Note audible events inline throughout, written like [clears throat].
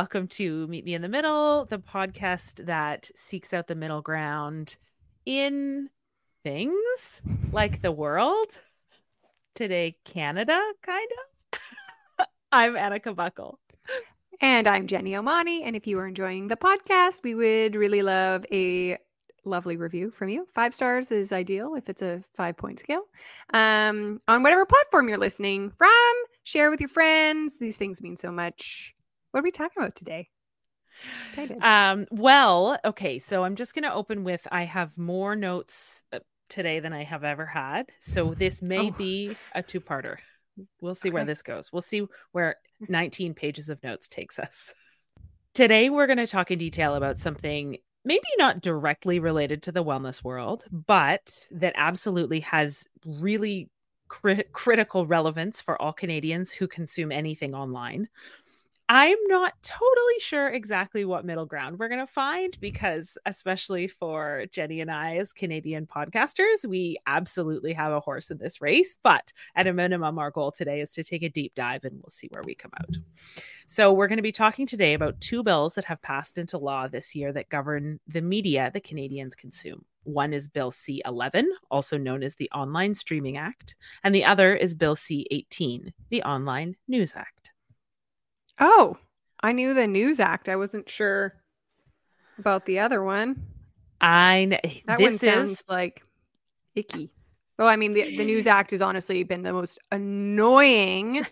welcome to Meet Me in the Middle, the podcast that seeks out the middle ground in things like the world. Today, Canada, kind of. [laughs] I'm Annika Buckle. And I'm Jenny Omani. And if you are enjoying the podcast, we would really love a lovely review from you. Five stars is ideal if it's a five point scale. Um, on whatever platform you're listening from, share with your friends. These things mean so much. What are we talking about today? Um, well, okay, so I'm just going to open with I have more notes uh, today than I have ever had. So this may oh. be a two parter. We'll see okay. where this goes. We'll see where 19 pages of notes takes us. Today, we're going to talk in detail about something maybe not directly related to the wellness world, but that absolutely has really cri- critical relevance for all Canadians who consume anything online. I'm not totally sure exactly what middle ground we're going to find because, especially for Jenny and I as Canadian podcasters, we absolutely have a horse in this race. But at a minimum, our goal today is to take a deep dive and we'll see where we come out. So, we're going to be talking today about two bills that have passed into law this year that govern the media that Canadians consume. One is Bill C 11, also known as the Online Streaming Act, and the other is Bill C 18, the Online News Act. Oh, I knew the News Act. I wasn't sure about the other one. I know that this one sounds is... like icky. Well, I mean, the, the News [laughs] Act has honestly been the most annoying,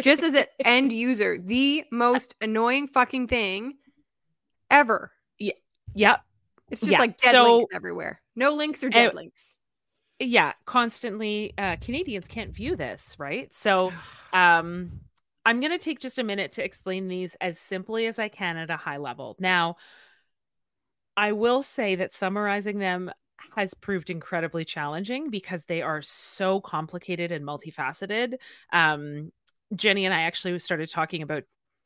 just as an end user, the most annoying fucking thing ever. Yeah. Yep. It's just yeah. like dead so, links everywhere. No links or dead uh, links. Yeah, constantly. Uh, Canadians can't view this, right? So, [sighs] um, I'm going to take just a minute to explain these as simply as I can at a high level. Now, I will say that summarizing them has proved incredibly challenging because they are so complicated and multifaceted. Um, Jenny and I actually started talking about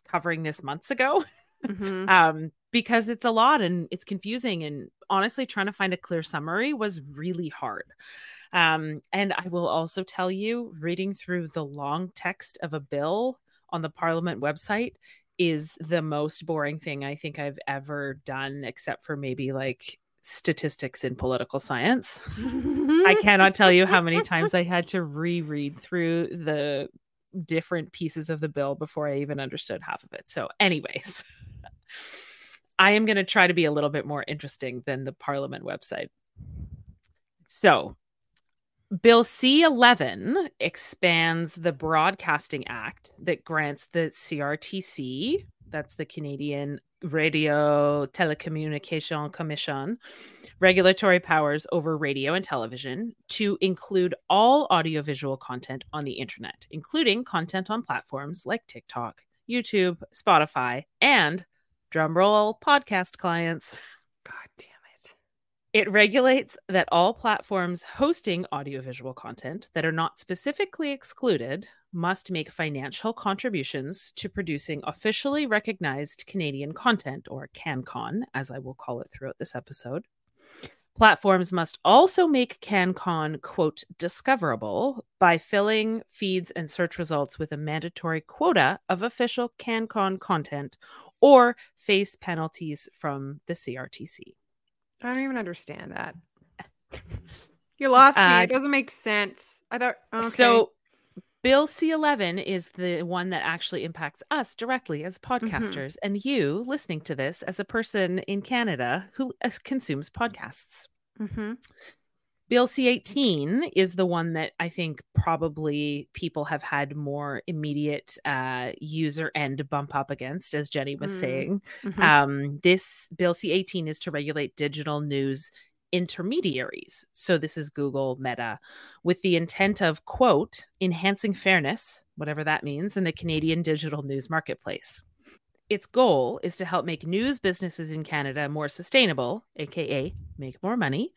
covering this months ago mm-hmm. [laughs] um, because it's a lot and it's confusing. And honestly, trying to find a clear summary was really hard. Um, and I will also tell you, reading through the long text of a bill on the Parliament website is the most boring thing I think I've ever done, except for maybe like statistics in political science. I cannot tell you how many times I had to reread through the different pieces of the bill before I even understood half of it. So, anyways, I am going to try to be a little bit more interesting than the Parliament website. So, Bill C 11 expands the Broadcasting Act that grants the CRTC, that's the Canadian Radio Telecommunication Commission, regulatory powers over radio and television to include all audiovisual content on the internet, including content on platforms like TikTok, YouTube, Spotify, and drumroll podcast clients. It regulates that all platforms hosting audiovisual content that are not specifically excluded must make financial contributions to producing officially recognized Canadian content, or CanCon, as I will call it throughout this episode. Platforms must also make CanCon, quote, discoverable by filling feeds and search results with a mandatory quota of official CanCon content or face penalties from the CRTC. I don't even understand that. you lost me. Uh, it doesn't make sense. I thought okay. so. Bill C11 is the one that actually impacts us directly as mm-hmm. podcasters, mm-hmm. and you listening to this as a person in Canada who uh, consumes podcasts. Mm-hmm. Bill C 18 is the one that I think probably people have had more immediate uh, user end bump up against, as Jenny was mm. saying. Mm-hmm. Um, this Bill C 18 is to regulate digital news intermediaries. So this is Google Meta with the intent of, quote, enhancing fairness, whatever that means, in the Canadian digital news marketplace. Its goal is to help make news businesses in Canada more sustainable, aka make more money,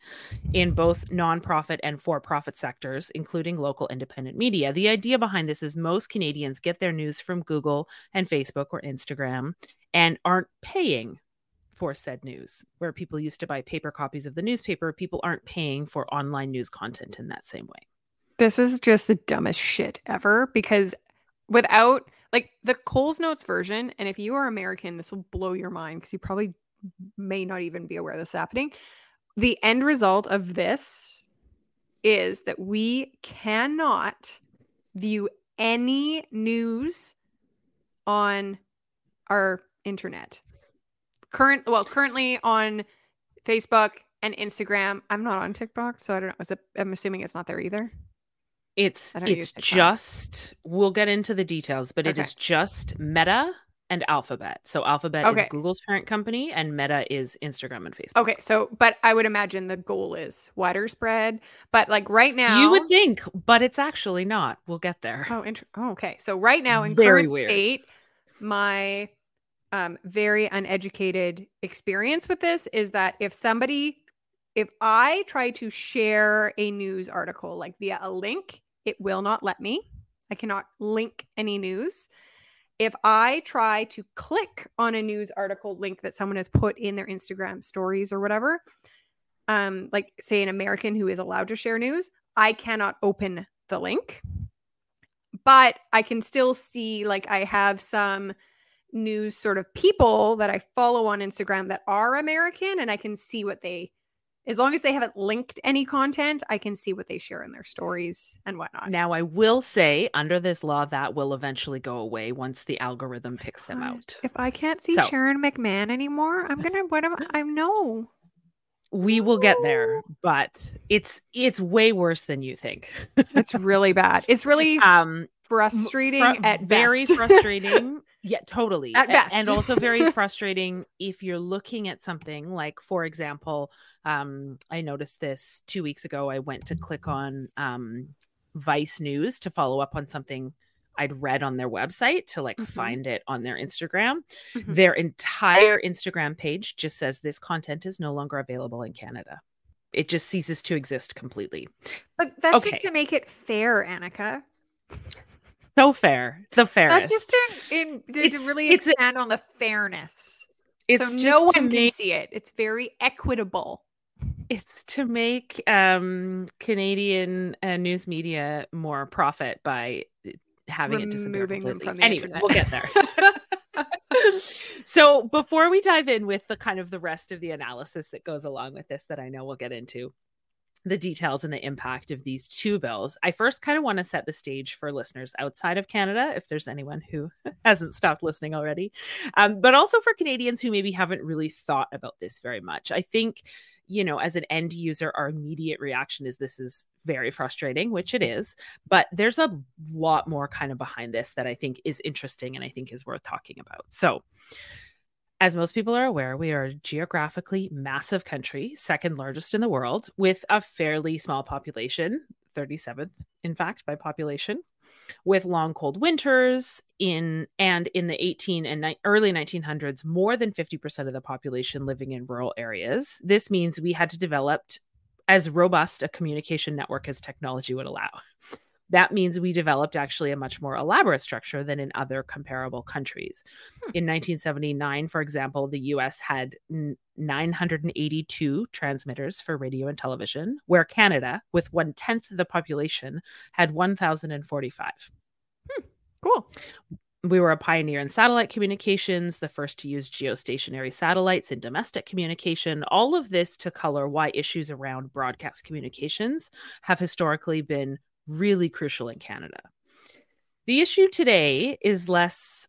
in both nonprofit and for profit sectors, including local independent media. The idea behind this is most Canadians get their news from Google and Facebook or Instagram and aren't paying for said news. Where people used to buy paper copies of the newspaper, people aren't paying for online news content in that same way. This is just the dumbest shit ever because without like the Coles Notes version, and if you are American, this will blow your mind because you probably may not even be aware of this happening. The end result of this is that we cannot view any news on our internet. Current well, currently on Facebook and Instagram. I'm not on TikTok, so I don't know. I'm assuming it's not there either. It's it's just we'll get into the details, but okay. it is just Meta and Alphabet. So Alphabet okay. is Google's parent company and Meta is Instagram and Facebook. Okay. So but I would imagine the goal is wider spread. But like right now You would think, but it's actually not. We'll get there. Oh, inter- oh okay. So right now in Very current weird. state, my um very uneducated experience with this is that if somebody if I try to share a news article like via a link it will not let me. I cannot link any news. If I try to click on a news article link that someone has put in their Instagram stories or whatever, um, like say an American who is allowed to share news, I cannot open the link. But I can still see, like, I have some news sort of people that I follow on Instagram that are American, and I can see what they as long as they haven't linked any content, I can see what they share in their stories and whatnot. Now, I will say, under this law, that will eventually go away once the algorithm picks them out. If I can't see so, Sharon McMahon anymore, I'm gonna. What am I? know. We will get there, but it's it's way worse than you think. it's really bad. It's really [laughs] um frustrating fr- at very best. [laughs] frustrating yeah totally at best. and also very [laughs] frustrating if you're looking at something like for example um i noticed this two weeks ago i went to click on um vice news to follow up on something I'd read on their website to like mm-hmm. find it on their Instagram. Mm-hmm. Their entire Instagram page just says this content is no longer available in Canada. It just ceases to exist completely. But that's okay. just to make it fair, Annika so fair. The fairest. That's just to, in, to, to really expand on the fairness. It's so no one make, can see it. It's very equitable. It's to make um, Canadian uh, news media more profit by having Removing it disappear completely. The anyway, internet. we'll get there. [laughs] [laughs] so before we dive in with the kind of the rest of the analysis that goes along with this that I know we'll get into, the details and the impact of these two bills, I first kind of want to set the stage for listeners outside of Canada, if there's anyone who [laughs] hasn't stopped listening already, um, but also for Canadians who maybe haven't really thought about this very much. I think, you know, as an end user, our immediate reaction is this is very frustrating, which it is, but there's a lot more kind of behind this that I think is interesting and I think is worth talking about. So, as most people are aware, we are a geographically massive country, second largest in the world, with a fairly small population, 37th, in fact, by population, with long cold winters in and in the 18 and ni- early 1900s, more than 50% of the population living in rural areas. This means we had to develop as robust a communication network as technology would allow that means we developed actually a much more elaborate structure than in other comparable countries. Hmm. In 1979, for example, the US had 982 transmitters for radio and television, where Canada, with one tenth of the population, had 1,045. Hmm. Cool. We were a pioneer in satellite communications, the first to use geostationary satellites in domestic communication. All of this to color why issues around broadcast communications have historically been really crucial in Canada. The issue today is less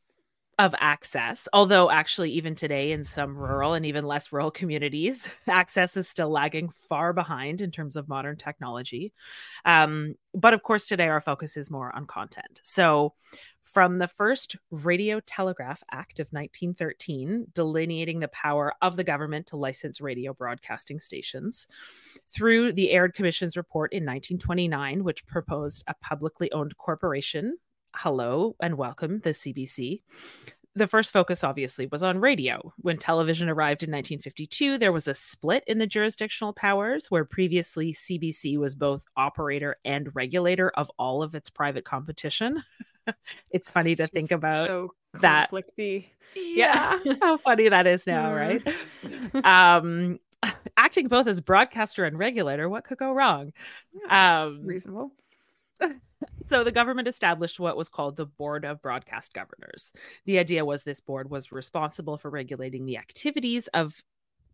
of access, although actually, even today, in some rural and even less rural communities, [laughs] access is still lagging far behind in terms of modern technology. Um, but of course, today our focus is more on content. So, from the first Radio Telegraph Act of 1913, delineating the power of the government to license radio broadcasting stations, through the Aird Commission's report in 1929, which proposed a publicly owned corporation. Hello and welcome, the CBC. The first focus, obviously, was on radio. When television arrived in 1952, there was a split in the jurisdictional powers, where previously CBC was both operator and regulator of all of its private competition. [laughs] [laughs] it's funny it's to think about so that. Yeah, [laughs] how funny that is now, right? [laughs] um, acting both as broadcaster and regulator, what could go wrong? um, reasonable. So the government established what was called the Board of Broadcast Governors. The idea was this board was responsible for regulating the activities of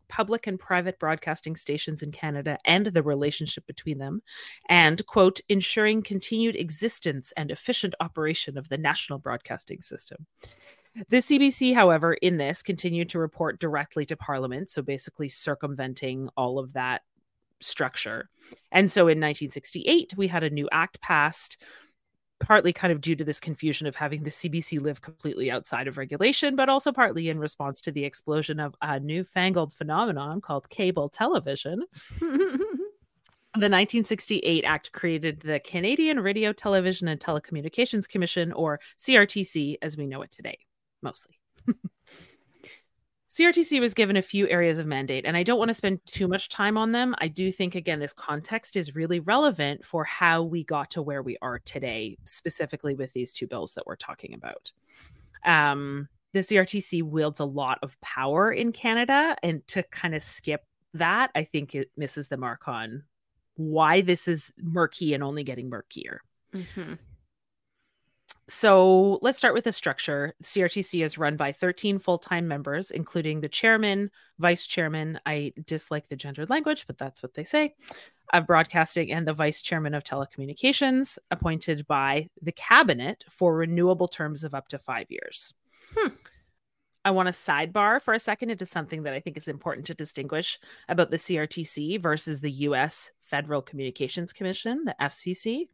public and private broadcasting stations in Canada and the relationship between them, and, quote, ensuring continued existence and efficient operation of the national broadcasting system. The CBC, however, in this continued to report directly to Parliament, so basically circumventing all of that structure. And so in 1968, we had a new act passed partly kind of due to this confusion of having the CBC live completely outside of regulation, but also partly in response to the explosion of a newfangled phenomenon called cable television. [laughs] The 1968 Act created the Canadian Radio, Television, and Telecommunications Commission, or CRTC as we know it today, mostly. [laughs] CRTC was given a few areas of mandate, and I don't want to spend too much time on them. I do think, again, this context is really relevant for how we got to where we are today, specifically with these two bills that we're talking about. Um, the CRTC wields a lot of power in Canada, and to kind of skip that, I think it misses the mark on why this is murky and only getting murkier. Mm-hmm. So let's start with the structure. CRTC is run by 13 full time members, including the chairman, vice chairman. I dislike the gendered language, but that's what they say of broadcasting, and the vice chairman of telecommunications, appointed by the cabinet for renewable terms of up to five years. Hmm. I want to sidebar for a second into something that I think is important to distinguish about the CRTC versus the US Federal Communications Commission, the FCC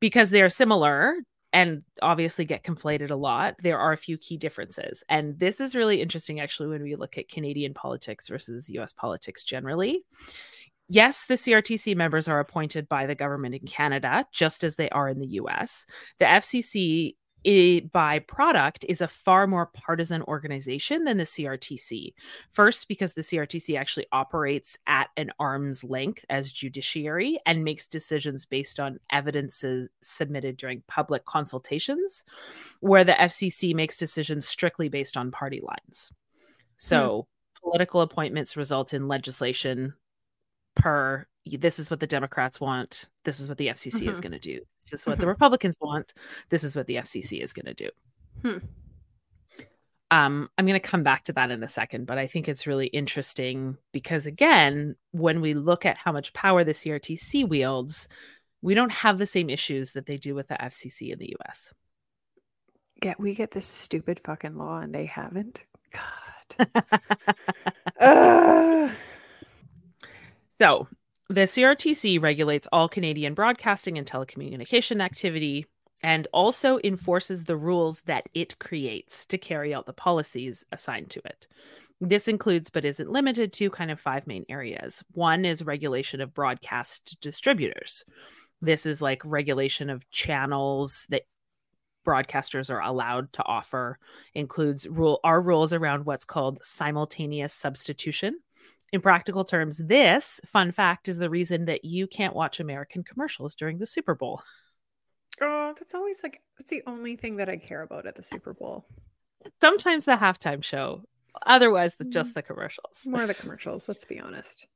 because they're similar and obviously get conflated a lot, there are a few key differences. And this is really interesting, actually, when we look at Canadian politics versus US politics generally. Yes, the CRTC members are appointed by the government in Canada, just as they are in the US. The FCC it, by product is a far more partisan organization than the CRTC. First, because the CRTC actually operates at an arm's length as judiciary and makes decisions based on evidences submitted during public consultations, where the FCC makes decisions strictly based on party lines. So, hmm. political appointments result in legislation per this is what the Democrats want. This is what the FCC mm-hmm. is going to do. This is what mm-hmm. the Republicans want. This is what the FCC is going to do. Hmm. Um, I'm going to come back to that in a second, but I think it's really interesting because, again, when we look at how much power the CRTC wields, we don't have the same issues that they do with the FCC in the US. Yeah, we get this stupid fucking law and they haven't. God. [laughs] uh. So, the CRTC regulates all Canadian broadcasting and telecommunication activity and also enforces the rules that it creates to carry out the policies assigned to it. This includes, but isn't limited to, kind of five main areas. One is regulation of broadcast distributors. This is like regulation of channels that broadcasters are allowed to offer includes rule our rules around what's called simultaneous substitution in practical terms, this fun fact is the reason that you can't watch American commercials during the Super Bowl. Oh, that's always like that's the only thing that I care about at the Super Bowl. Sometimes the halftime show, otherwise the, just mm. the commercials. More the [laughs] commercials, let's be honest.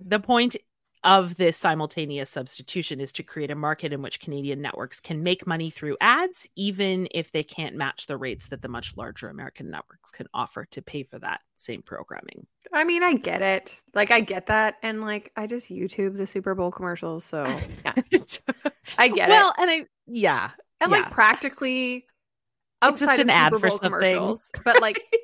The point of this simultaneous substitution is to create a market in which Canadian networks can make money through ads, even if they can't match the rates that the much larger American networks can offer to pay for that same programming. I mean, I get it. Like, I get that. And like, I just YouTube the Super Bowl commercials. So, [laughs] yeah, I get well, it. Well, and I, yeah. And yeah. like, practically, it's just an ad for commercials, but like, [laughs]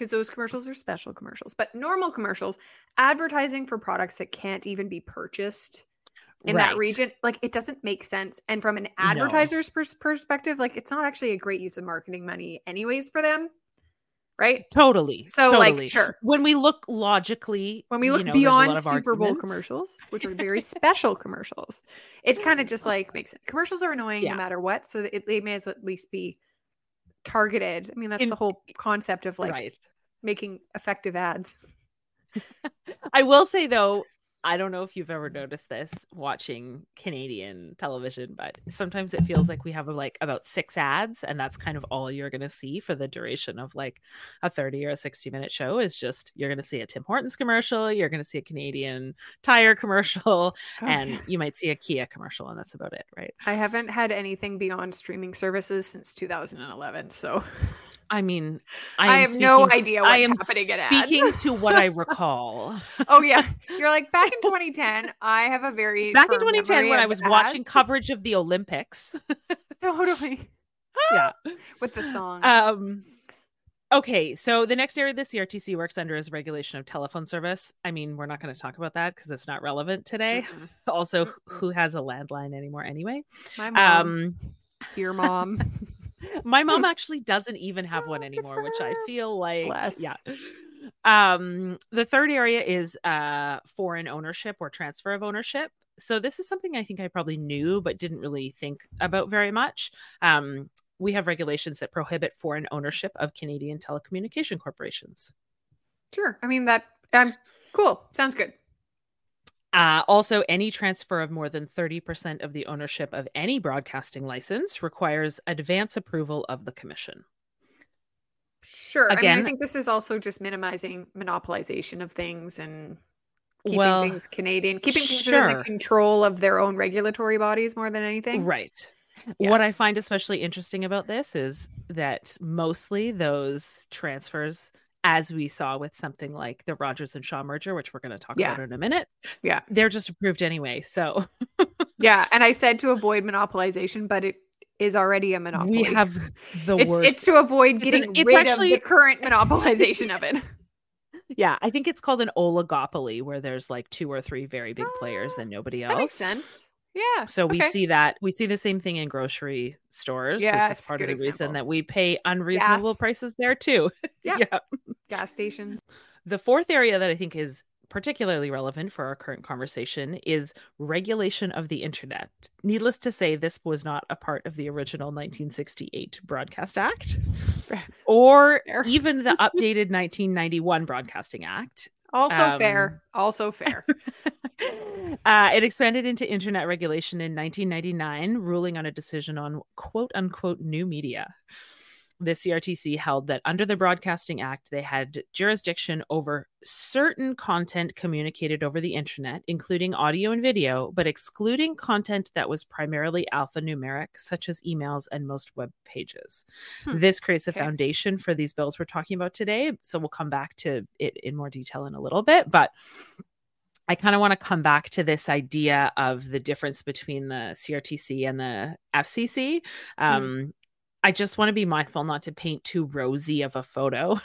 because those commercials are special commercials. But normal commercials, advertising for products that can't even be purchased in right. that region, like it doesn't make sense. And from an advertiser's no. pers- perspective, like it's not actually a great use of marketing money, anyways, for them. Right? Totally. So, totally. like, sure. When we look logically, when we look you know, beyond Super Bowl commercials, which are very [laughs] special commercials, it kind of just like makes it. Commercials are annoying yeah. no matter what. So it, they may as well at least be targeted. I mean, that's In, the whole concept of like right. making effective ads. [laughs] I will say though, I don't know if you've ever noticed this watching Canadian television, but sometimes it feels like we have like about six ads, and that's kind of all you're going to see for the duration of like a 30 or a 60 minute show. Is just you're going to see a Tim Hortons commercial, you're going to see a Canadian tire commercial, oh, and you might see a Kia commercial, and that's about it, right? I haven't had anything beyond streaming services since 2011, so. [laughs] I mean, I, I have no idea what's I am happening speaking to what I [laughs] recall. oh yeah, [laughs] you're like back in 2010. I have a very back in 2010 when I was ads. watching coverage of the Olympics. [laughs] totally. yeah, with the song. Um. Okay, so the next area the CRTC works under is regulation of telephone service. I mean, we're not going to talk about that because it's not relevant today. Mm-hmm. Also, who has a landline anymore anyway? My mom. Um, your mom. My mom [laughs] actually doesn't even have one anymore, which I feel like Bless. yeah. Um the third area is uh foreign ownership or transfer of ownership. So this is something I think I probably knew but didn't really think about very much. Um we have regulations that prohibit foreign ownership of Canadian telecommunication corporations. Sure. I mean that um cool. Sounds good. Uh, also, any transfer of more than 30% of the ownership of any broadcasting license requires advance approval of the commission. Sure. Again, I, mean, I think this is also just minimizing monopolization of things and keeping well, things Canadian, keeping things sure. in the control of their own regulatory bodies more than anything. Right. Yeah. What I find especially interesting about this is that mostly those transfers as we saw with something like the Rogers and Shaw merger, which we're going to talk yeah. about in a minute. Yeah. They're just approved anyway. So, [laughs] yeah. And I said to avoid monopolization, but it is already a monopoly. We have the it's, worst. It's to avoid getting it's, an, it's rid actually... of the current monopolization of it. [laughs] Yeah, I think it's called an oligopoly where there's like two or three very big players ah, and nobody else. That makes sense. Yeah. So we okay. see that we see the same thing in grocery stores. Yeah, this is part of the example. reason that we pay unreasonable Gas. prices there too. [laughs] Yeah. yeah. Gas stations. The fourth area that I think is particularly relevant for our current conversation is regulation of the internet. Needless to say, this was not a part of the original 1968 Broadcast Act [laughs] or even the [laughs] updated 1991 Broadcasting Act. Also um, fair. Also fair. [laughs] uh, it expanded into internet regulation in 1999, ruling on a decision on quote unquote new media the CRTC held that under the Broadcasting Act, they had jurisdiction over certain content communicated over the internet, including audio and video, but excluding content that was primarily alphanumeric, such as emails and most web pages. Hmm. This creates a okay. foundation for these bills we're talking about today. So we'll come back to it in more detail in a little bit. But I kind of want to come back to this idea of the difference between the CRTC and the FCC. Hmm. Um, mm. I just want to be mindful not to paint too rosy of a photo.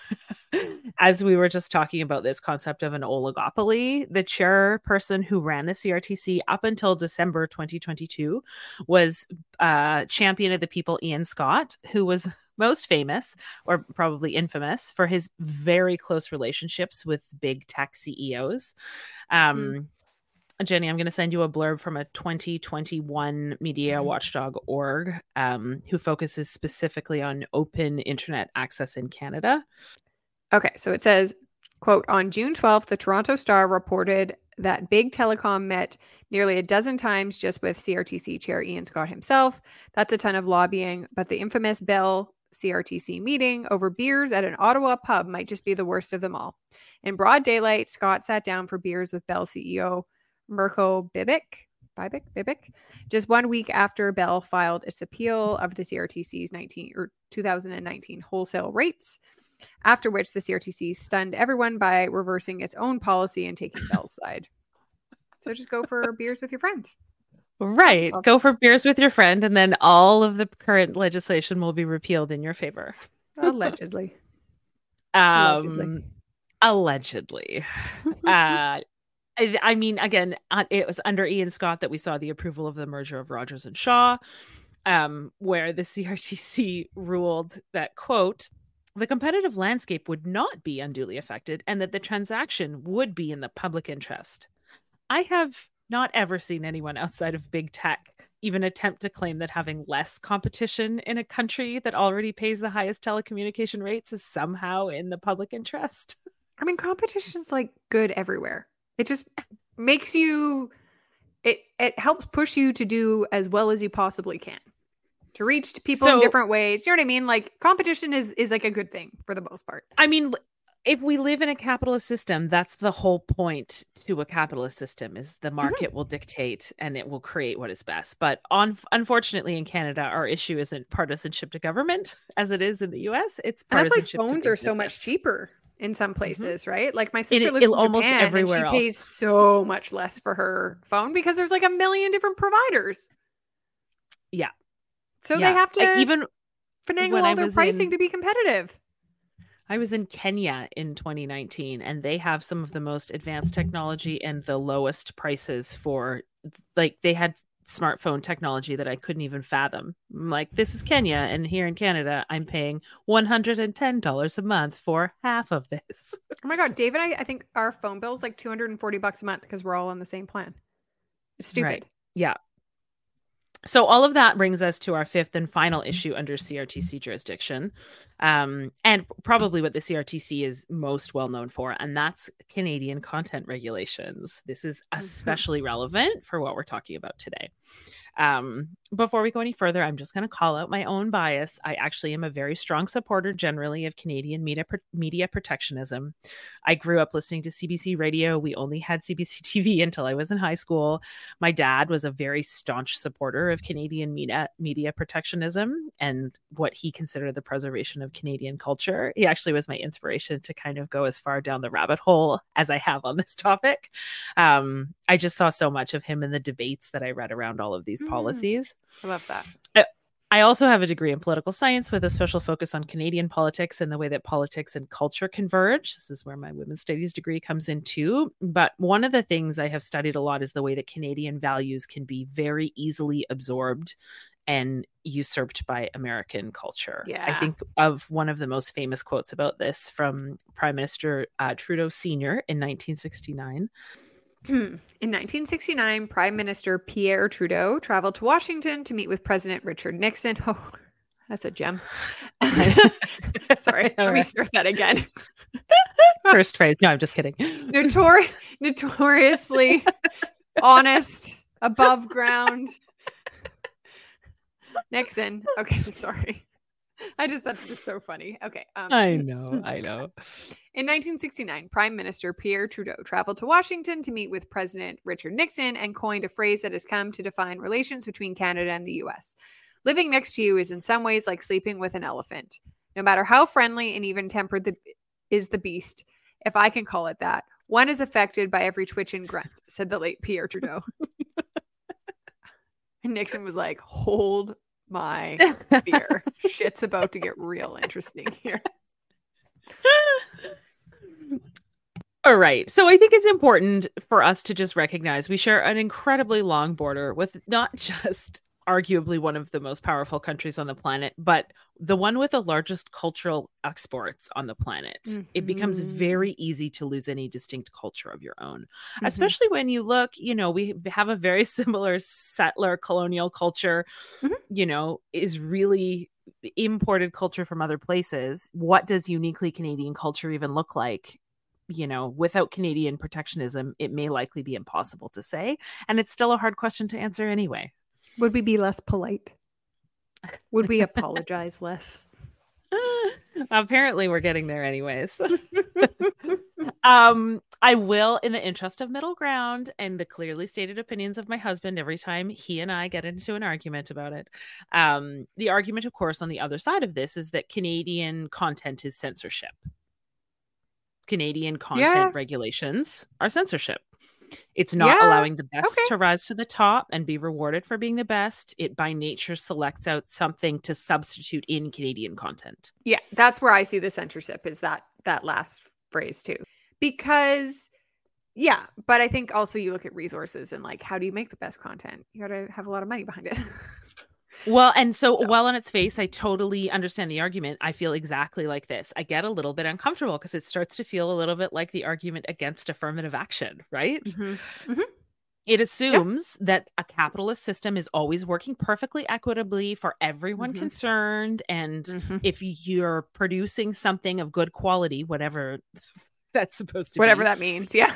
[laughs] As we were just talking about this concept of an oligopoly, the chairperson who ran the CRTC up until December 2022 was uh, champion of the people Ian Scott, who was most famous or probably infamous for his very close relationships with big tech CEOs. Um, mm. Jenny, I'm going to send you a blurb from a 2021 media mm-hmm. watchdog org um, who focuses specifically on open internet access in Canada. Okay, so it says, quote, on June 12th, the Toronto Star reported that Big Telecom met nearly a dozen times just with CRTC chair Ian Scott himself. That's a ton of lobbying, but the infamous Bell CRTC meeting over beers at an Ottawa pub might just be the worst of them all. In broad daylight, Scott sat down for beers with Bell CEO Mirko Bibic, Bibic, Bibic, just one week after Bell filed its appeal of the CRTC's 19 or 2019 wholesale rates. After which the CRTC stunned everyone by reversing its own policy and taking [laughs] Bell's side. So just go for beers with your friend. Right. Go for beers with your friend, and then all of the current legislation will be repealed in your favor. Allegedly. [laughs] um, allegedly. allegedly. uh, I, I mean, again, uh, it was under Ian Scott that we saw the approval of the merger of Rogers and Shaw, um, where the [laughs] CRTC ruled that, quote, the competitive landscape would not be unduly affected and that the transaction would be in the public interest. I have not ever seen anyone outside of big tech even attempt to claim that having less competition in a country that already pays the highest telecommunication rates is somehow in the public interest. I mean, competition is like good everywhere. It just makes you it it helps push you to do as well as you possibly can to reach to people in different ways. You know what I mean? Like competition is is like a good thing for the most part. I mean, if we live in a capitalist system, that's the whole point to a capitalist system is the mm-hmm. market will dictate and it will create what is best. But on unfortunately in Canada, our issue isn't partisanship to government as it is in the US. It's And that's why partisanship to phones big are so much cheaper in some mm-hmm. places, right? Like my sister it- lives in almost Japan everywhere and she pays so much less for her phone because there's like a million different providers. Yeah. So Yeah. they have to I- even finagle all their pricing in- to be competitive. I was in Kenya in 2019 and they have some of the most advanced technology and the lowest prices for like they had smartphone technology that I couldn't even fathom. I'm like this is Kenya and here in Canada I'm paying $110 a month for half of this. [laughs] Oh my god, David, I, I think our phone bill is like 240 bucks a month because we're all on the same plan. It's stupid. Right. Yeah. So all of that brings us to our fifth and final issue under CRTC jurisdiction, um, and probably what the CRTC is most well known for, and that's Canadian content regulations. This is Mhm. especially relevant for what we're talking about today. Um, before we go any further, I'm just going to call out my own bias. I actually am a very strong supporter generally of Canadian media media protectionism. I grew up listening to CBC radio. We only had CBC [laughs] TV until I was in high school. My dad was a very staunch supporter of Canadian media media protectionism and what he considered the preservation of Canadian culture. He actually was my inspiration to kind of go as far down the rabbit hole as I have on this [laughs] topic. Um, I just saw so much of him in the debates that I read around all of these. Policies. I love that. I also have a degree in political science with a special focus on Canadian politics and the way that politics and culture converge. This is where my women's studies degree comes in too. But one of the things I have studied a lot is the way that Canadian values can be very easily absorbed and usurped by American culture. I think of one of the most famous quotes about this from Prime Minister uh, Trudeau Sr. in 1969. [clears throat] In 1969, Prime Minister Pierre Trudeau traveled to Washington to meet with President Richard Nixon. Oh, that's a gem. [laughs] Sorry, [laughs] let me start that again. [laughs] First phrase. No, I'm just kidding. Notori- notoriously honest, above ground. Nixon. Okay, sorry. I just that's just so funny. Okay. Um, I know. I [laughs] know. In 1969, Prime Minister Pierre Trudeau traveled to Washington to meet with President Richard Nixon and coined a phrase that has come to define relations between Canada and the US. Living next to you is in some ways like sleeping with an elephant. No matter how friendly and even tempered the, is the beast, if I can call it that, one is affected by every twitch and grunt, said the late Pierre Trudeau. [laughs] and Nixon was like, hold my beer. [laughs] Shit's about to get real interesting here. [laughs] All right. So I think it's important for us to just recognize we share an incredibly long border with not [laughs] just arguably one of the most powerful countries on the planet, but the one with the largest cultural exports on the planet. It becomes very easy to lose any distinct culture of your own, Mhm. especially when you look, you know, we have a very [laughs] similar settler colonial culture, Mhm. you know, is really imported culture from other places. What does uniquely Canadian culture even look like? you know, without Canadian protectionism, it may likely be impossible to say. And it's still a hard question to answer anyway. Would we be less polite? Would we apologize [laughs] less? Apparently, we're getting there anyways. [laughs] um, I will, in the interest of middle ground and the clearly stated opinions of my husband, every time he and I get into an argument about it, um, the argument, of course, on the other side of this is that Canadian content is censorship. Canadian content Yeah. regulations are censorship. It's not Yeah, allowing the best okay. to rise to the top and be rewarded for being the best. It by nature selects out something to substitute in Canadian content. Yeah, that's where I see the censorship is that that last phrase too. Because yeah, but I think also you look at resources and like how do you make the best content? You got to have a lot of money behind it. [laughs] Well, and so, So- well on its face, I totally understand the argument. I feel exactly like this. I get a little bit uncomfortable because it starts to feel a little bit like the argument against affirmative action, right? Mhm. It assumes that a capitalist system is always working perfectly equitably for everyone Mhm. concerned. And Mhm. if you're producing something of good quality, whatever [laughs] that's supposed to be. Whatever be, that means. Yeah.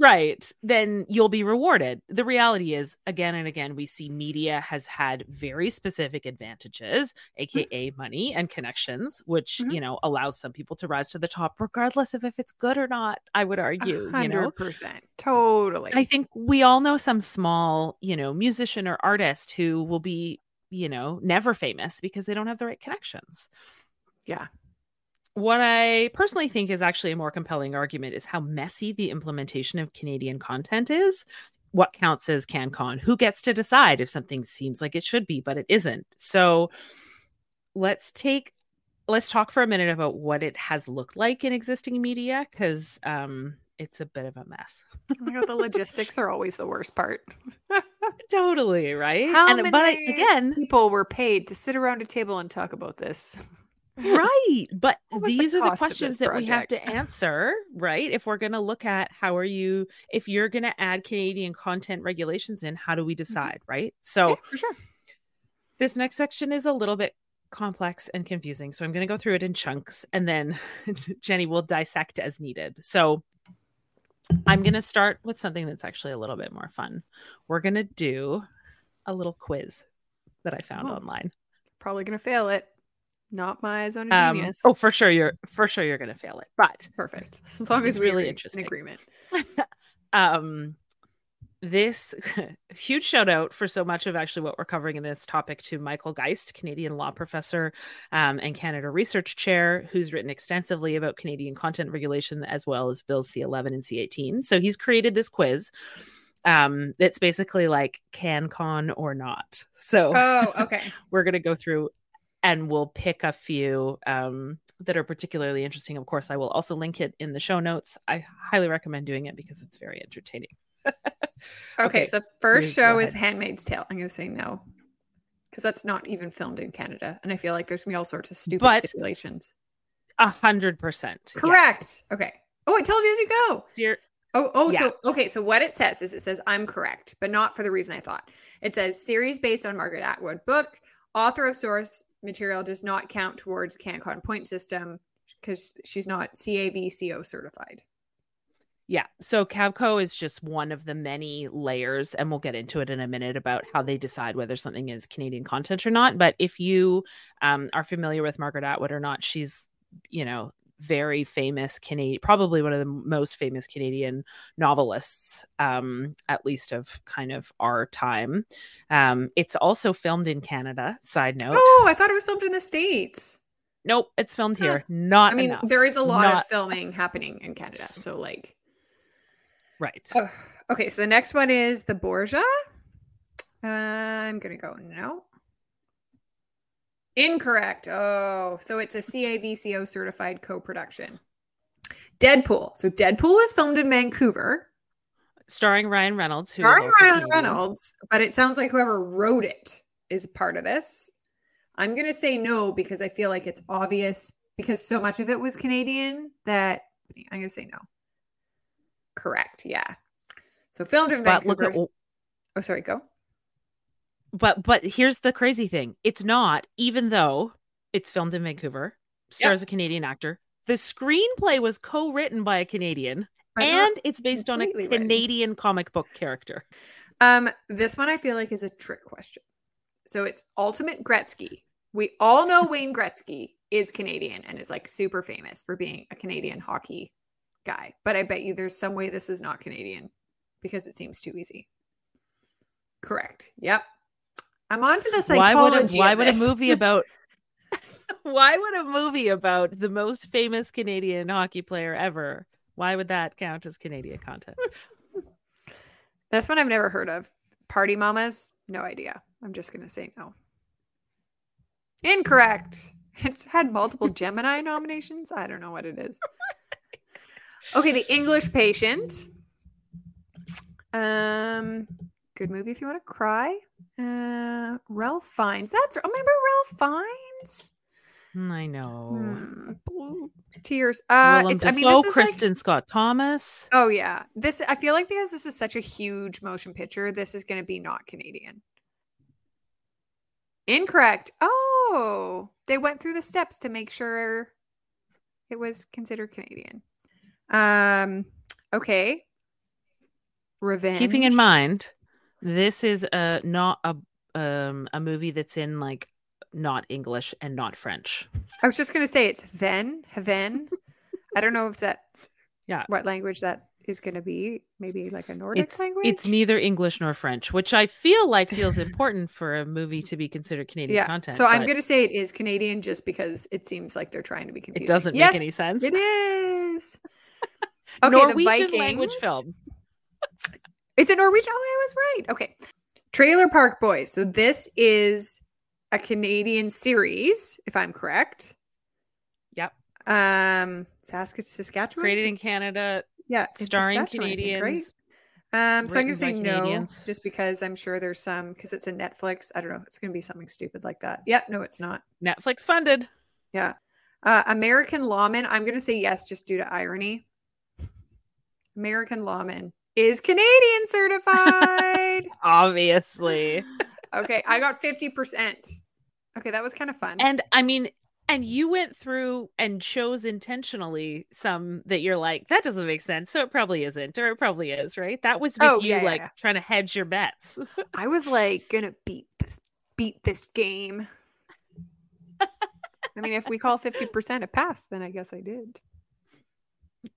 Right, then you'll be rewarded. The reality is, again and again, we see media has had very specific advantages, aka mm-hmm. money and connections, which mm-hmm. you know allows some people to rise to the top, regardless of if it's good or not. I would argue, 100%, you know, percent, totally. I think we all know some small, you know, musician or artist who will be, you know, never famous because they don't have the right connections. Yeah, what I personally think is actually a more compelling argument is how messy the implementation of Canadian content is. What counts as CanCon? Who gets to decide if something seems like it should be, but it isn't? So let's take let's talk for a minute about what it has looked like in existing media because um, it's a bit of a mess. oh the logistics are always the worst part. [laughs] totally right. How and, many but I, again, people were paid to sit around a table and talk about this right but [laughs] these the are the questions that we have to [laughs] answer right? If we're going to look at how are you if you're going to add canadian content regulations in how do we mm-hmm. decide mm-hmm. right? So for sure. this next section is a little bit complex and confusing so i'm going to go through it in chunks and then [laughs] jenny will dissect as needed. So i'm going to start with something that's actually a little bit more fun. We're going to do a little quiz that i found oh, online. Probably going to fail it not my zone of um, genius. Oh, for sure, you're for sure you're going to fail it, but perfect. As long as really interesting agreement. [laughs] um, this [laughs] huge shout out for so much of actually what we're covering in this topic to Michael Geist, Canadian law professor um, and Canada Research Chair, who's written extensively about Canadian content regulation as well as Bill C11 and C18. So he's created this quiz um it's basically like CanCon or not so oh [laughs] okay we're going to go through and we'll pick a few um, that are particularly interesting. Of course, I will also link it in the show notes. I highly recommend doing it because it's very entertaining. [laughs] okay, okay, so first show is Handmaid's Tale. I'm going to say no because that's not even filmed in Canada, and I feel like there's gonna be all sorts of stupid but stipulations. A hundred percent correct. Yeah. Okay. Oh, it tells you as you go. Steer- oh, oh, yeah. so okay. So what it says is it says I'm correct, but not for the reason I thought. It says series based on Margaret Atwood book. Author of source material does not count towards CanCon point system because she's not CAVCO certified. Yeah. So CAVCO is just one of the many layers, and we'll get into it in a minute about how they decide whether something is Canadian content or not. But if you um, are familiar with Margaret Atwood or not, she's, you know, very famous Canadian, probably one of the most famous Canadian novelists, um, at least of kind of our time. Um, it's also filmed in Canada. Side note. Oh, I thought it was filmed in the states. Nope, it's filmed here. Huh. Not. I mean, enough. there is a lot Not... of filming happening in Canada, so like. Right. Oh, okay, so the next one is the Borgia. Uh, I'm gonna go no. Incorrect. Oh, so it's a CAVCO certified co production. Deadpool. So Deadpool was filmed in Vancouver. Starring Ryan Reynolds. Who Starring Ryan. Reynolds, but it sounds like whoever wrote it is part of this. I'm going to say no because I feel like it's obvious because so much of it was Canadian that I'm going to say no. Correct. Yeah. So filmed in Vancouver. Look at, oh, sorry. Go but but here's the crazy thing. It's not even though it's filmed in vancouver stars yep. a canadian actor the screenplay was co-written by a canadian and it's based on a canadian written. comic book character. Um this one i feel like is a trick question. So it's ultimate gretzky. We all know wayne gretzky is canadian and is like super famous for being a canadian hockey guy but i bet you there's some way this is not canadian because it seems too easy. Correct. Yep I'm on to the psychology. Why would a, why would a movie [laughs] about why would a movie about the most famous Canadian hockey player ever? Why would that count as Canadian content? [laughs] That's one I've never heard of. Party Mamas? No idea. I'm just gonna say no. Incorrect. [laughs] It's had multiple Gemini nominations. I don't know what it is. Okay, The English Patient. Um, good movie if you want to cry. Uh, Ralph Fiennes. That's remember Ralph Fiennes. Hmm, I know. Hmm. Tears. Uh, Willem it's, Dafoe, I mean, Kristin like, Scott Thomas. Oh yeah, this. I feel like because this is such a huge motion picture, this is going to be not Canadian. Incorrect. Oh, they went through the steps to make sure it was considered Canadian. Um. Okay. Revenge. keeping in mind this is a not a um a movie that's in like not english and not french I was just gonna say it's Ven, Haven. I don't know if that Yeah. what language that is gonna be. Maybe like a Nordic it's language. it's neither english nor french which i feel like feels important for a movie to be considered canadian yeah. content so I'm gonna say it is Canadian just because it seems like they're trying to be confusing. it doesn't yes, make any sense It is. [laughs] Okay, norwegian language film Is it Norwegian? Oh, I was right. Okay. Trailer Park Boys. So this is a Canadian series, if I'm correct. Yep. Um, Sask- Saskatchewan. created in canada yeah, starring Saskatchewan, I think, right? canadians Um, so I'm gonna say no, Canadians. just because I'm sure there's some because it's a Netflix. I don't know. It's gonna be something stupid like that. Yeah, no, it's not. netflix funded Yeah, uh, American Lawman. I'm gonna say yes, just due to irony. American Lawman is Canadian certified. [laughs] obviously okay, I got fifty percent. Okay, that was kind of fun. and i mean and you went through and chose intentionally some that you're like that doesn't make sense so it probably isn't or it probably is right that was with Oh, you yeah, yeah, like yeah. trying to hedge your bets [laughs] I was like gonna beat this, beat this game. [laughs] I mean, if we call fifty percent a pass, then I guess I did.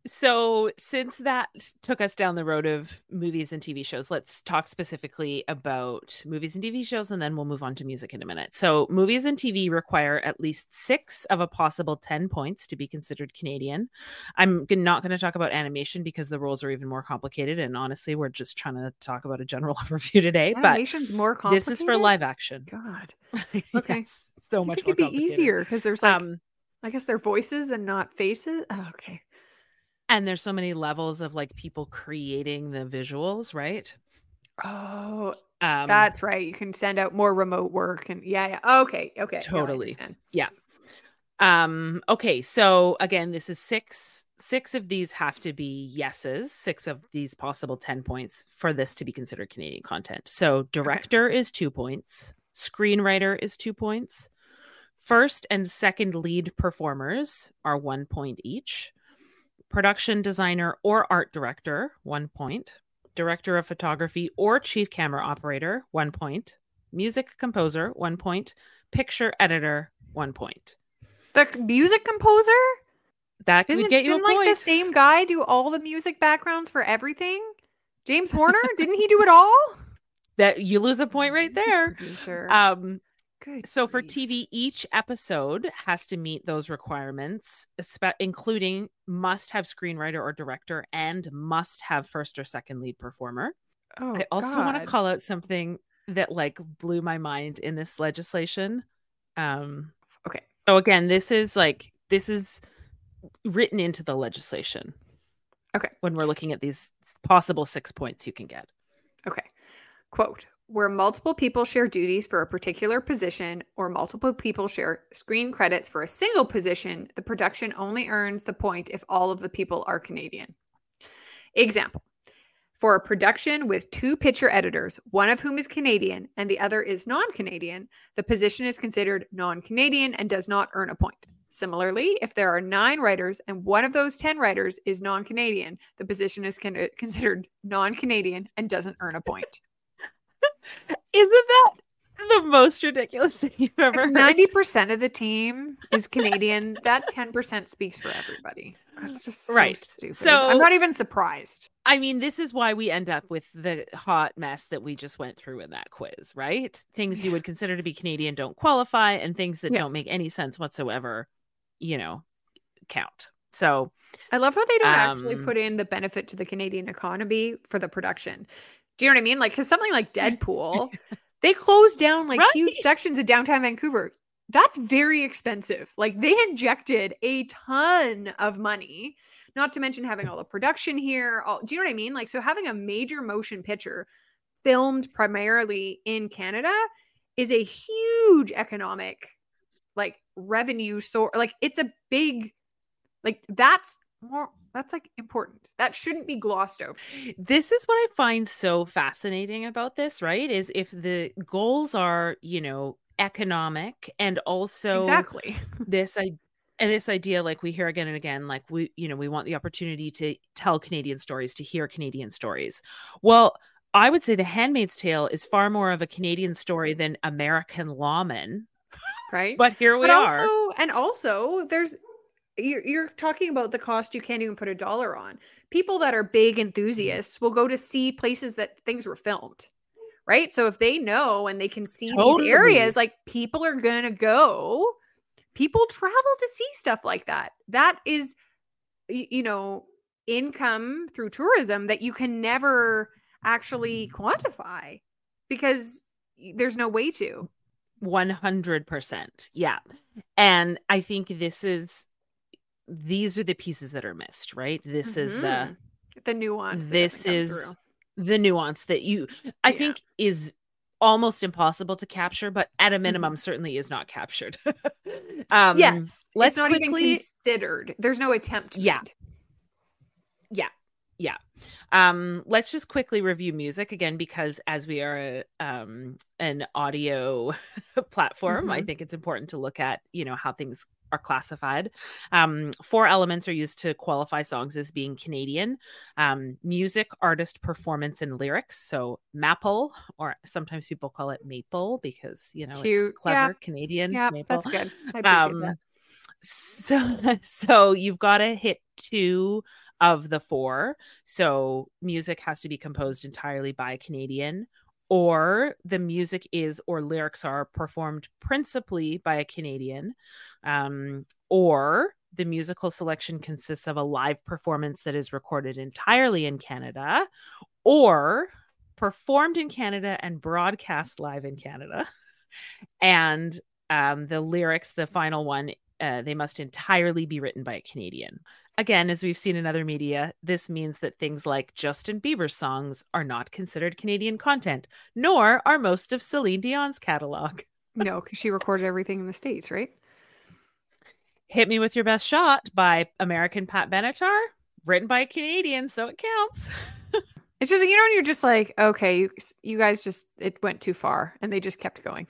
So since that took us down the road of movies and tv shows let's talk specifically about movies and tv shows and then we'll move on to music in a minute so movies and tv require at least six of a possible 10 points to be considered canadian i'm not going to talk about animation because the rules are even more complicated and honestly we're just trying to talk about a general [laughs] overview today but Animation's more complicated. this is for live action God, [laughs] okay Okay. so much more it'd be easier because there's like um I guess they're voices and not faces. Oh, okay. And there's so many levels of like people creating the visuals right Oh, um that's right. You can send out more remote work and yeah, yeah. Okay, okay. Totally. understand. Um, okay, so again, this is six six of these have to be yeses, six of these possible 10 points for this to be considered Canadian content. So director is two points, screenwriter is two points, first and second lead performers are one point each, production designer or art director, one point, director of photography or chief camera operator, one point, music composer, one point, picture editor, one point. The music composer That isn't would get you a like point. the same guy do all the music backgrounds for everything. James Horner didn't he do it all? that you lose a point right [laughs] there. Um, Good. so for. TV, each episode has to meet those requirements, including must have screenwriter or director and must have first or second lead performer. oh, I also want to call out something that like blew my mind in this legislation. Um, Okay. So again, this is like this is written into the legislation. Okay. When we're looking at these possible six points you can get. Okay. Quote Where multiple people share duties for a particular position or multiple people share screen credits for a single position, the production only earns the point if all of the people are Canadian. Example For a production with two picture editors, one of whom is Canadian and the other is non Canadian, the position is considered non Canadian and does not earn a point. Similarly, if there are nine writers and one of those 10 writers is non Canadian, the position is con- considered non Canadian and doesn't earn a point. Isn't that the most ridiculous thing you've ever If heard? 90% of the team is Canadian, that 10% speaks for everybody. That's just so Right. stupid. So- I'm not even surprised. I mean, this is why we end up with the hot mess that we just went through in that quiz, right? Things you would consider to be Canadian don't qualify, and things that Yeah. don't make any sense whatsoever, you know, count. So, I love how they don't actually Um, put in the benefit to the Canadian economy for the production. Do you know what I mean? Like, because something like [laughs] Deadpool, they closed down like huge sections of downtown Vancouver. That's very expensive. Like, they injected a ton of money, not to mention having all the production here. All, do you know what I mean? Like, so having a major motion picture filmed primarily in Canada is a huge economic, like, revenue source. Like, it's a big, like, that's more that's like important. That shouldn't be glossed over. This is what I find so fascinating about this, right? Is if the goals are, you know, economic and also exactly. [laughs] this I and this idea like we hear again and again like we you know we want the opportunity to tell canadian stories to hear canadian stories. Well i would say the handmaid's tale is far more of a canadian story than american lawman right. but here we but are. also and also there's you're, you're talking about the cost you can't even put a dollar on. People that are big mm-hmm. enthusiasts will go to see places that things were filmed right? So if they know and they can see Totally. these areas like people are gonna go. People travel to see stuff like that. That is you know income through tourism that you can never actually quantify because there's no way to. 100% yeah. And i think this is these are the pieces that are missed right this is the Mhm. the nuance this is the nuance that you i Yeah. think is almost impossible to capture but at Mm-hmm. a minimum certainly is not captured [laughs] um yes let's it's not even considered there's no attempt Yeah. made. yeah um let's just quickly review music again because as we are a, um an audio [laughs] platform i Mhm. think it's important to look at you know how things are classified um four elements are used to qualify songs as being canadian um music artist performance and lyrics so MAPL or sometimes people call it maple because you know Cute. it's clever Yeah. canadian yeah maple that's good um that. so [laughs] so you've got to hit two of the four so music has to be composed entirely by canadian or the music is or lyrics are performed principally by a canadian um, or the musical selection consists of a live performance that is recorded entirely in canada or performed in canada and broadcast live in canada. [laughs] And um, the lyrics the final one uh, they must entirely be written by a Canadian. Again, as we've seen in other media, this means that things like Justin Bieber's songs are not considered Canadian content, nor are most of Celine Dion's catalog. [laughs] no because she recorded everything in the states right Hit Me With Your Best Shot by American Pat Benatar, written by a Canadian, so it counts. [laughs] it's just you know you're just like okay you, you guys just it went too far and they just kept going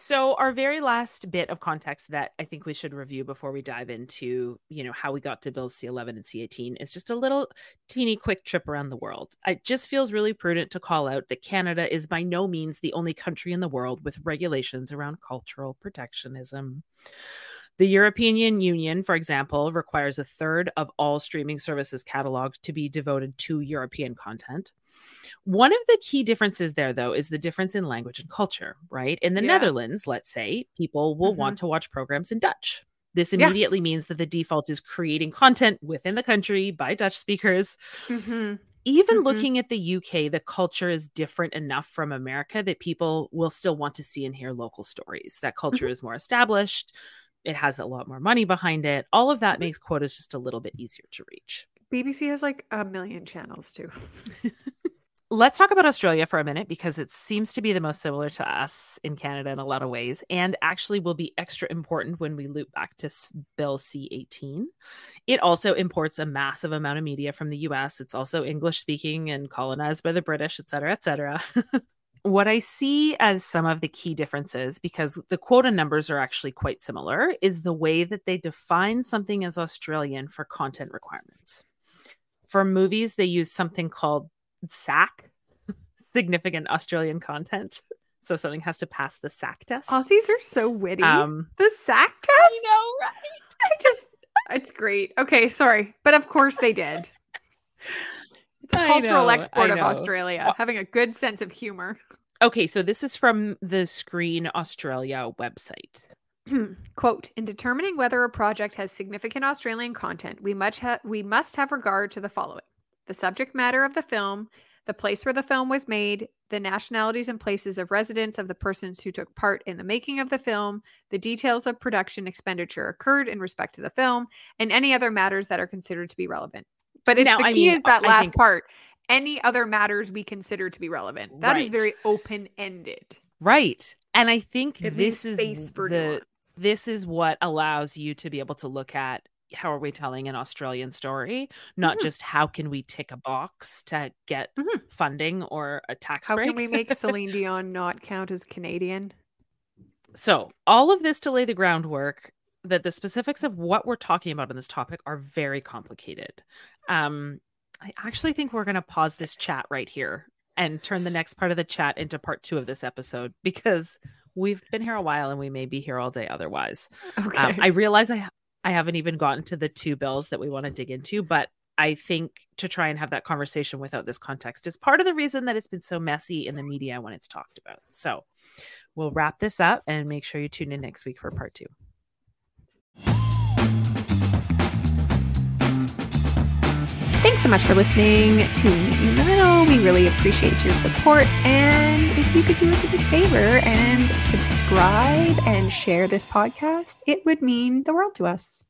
So our very last bit of context that I think we should review before we dive into, you know, how we got to Bills C11 and C18 is just a little teeny quick trip around the world. It just feels really prudent to call out that Canada is by no means the only country in the world with regulations around cultural protectionism. The European Union, for example, requires a third of all streaming services catalog to be devoted to European content. One of the key differences there, though, is the difference in language and culture, right? In the Yeah. Netherlands, let's say, people will want to watch programs in Dutch. This Yeah. immediately means that the default is creating content within the country by Dutch speakers. mm-hmm. Even Mhm. looking at the UK, the culture is different enough from America that people will still want to see and hear local stories. That culture is more established. It has a lot more money behind it. All of that makes quotas just a little bit easier to reach. bbc has like a million channels too [laughs] Let's talk about Australia for a minute because it seems to be the most similar to us in Canada in a lot of ways, and actually will be extra important when we loop back to Bill C 18. It also imports a massive amount of media from the US. It's also English speaking and colonized by the British, et cetera, et cetera. [laughs] what I see as some of the key differences, because the quota numbers are actually quite similar, is the way that they define something as Australian for content requirements. For movies, they use something called SAC, significant Australian content. So something has to pass the SAC test. aussies are so witty Um, the SAC test I know, right? I just it's great okay sorry but of course they did it's a cultural know, export of australia having a good sense of humor Okay, so this is from the Screen Australia website. [clears throat] Quote, in determining whether a project has significant Australian content, we much ha- we must have regard to the following: the subject matter of the film, the place where the film was made, the nationalities and places of residence of the persons who took part in the making of the film, the details of production expenditure occurred in respect to the film, and any other matters that are considered to be relevant. But it's, Now, the I key mean, is that I last think- part. Any other matters we consider to be relevant. That is Right. very open ended. Right. And I think It this is space for the nuance. this is what allows you to be able to look at how are we telling an Australian story, not Mhm. just how can we tick a box to get Mhm. funding or a tax How break. can we make Celine Dion not count as Canadian? So, all of this to lay the groundwork, that the specifics of what we're talking about in this topic are very complicated. Um, I actually think we're going to pause this chat right here and turn the next part of the chat into part two of this episode because we've been here a while and we may be here all day otherwise. Okay. Um, I realize I I haven't even gotten to the two bills that we want to dig into, but I think to try and have that conversation without this context is part of the reason that it's been so messy in the media when it's talked about. So we'll wrap this up and make sure you tune in next week for part two. Thanks so much for listening to me In the Middle. We really appreciate your support. And if you could do us a big favor and subscribe and share this podcast, it would mean the world to us.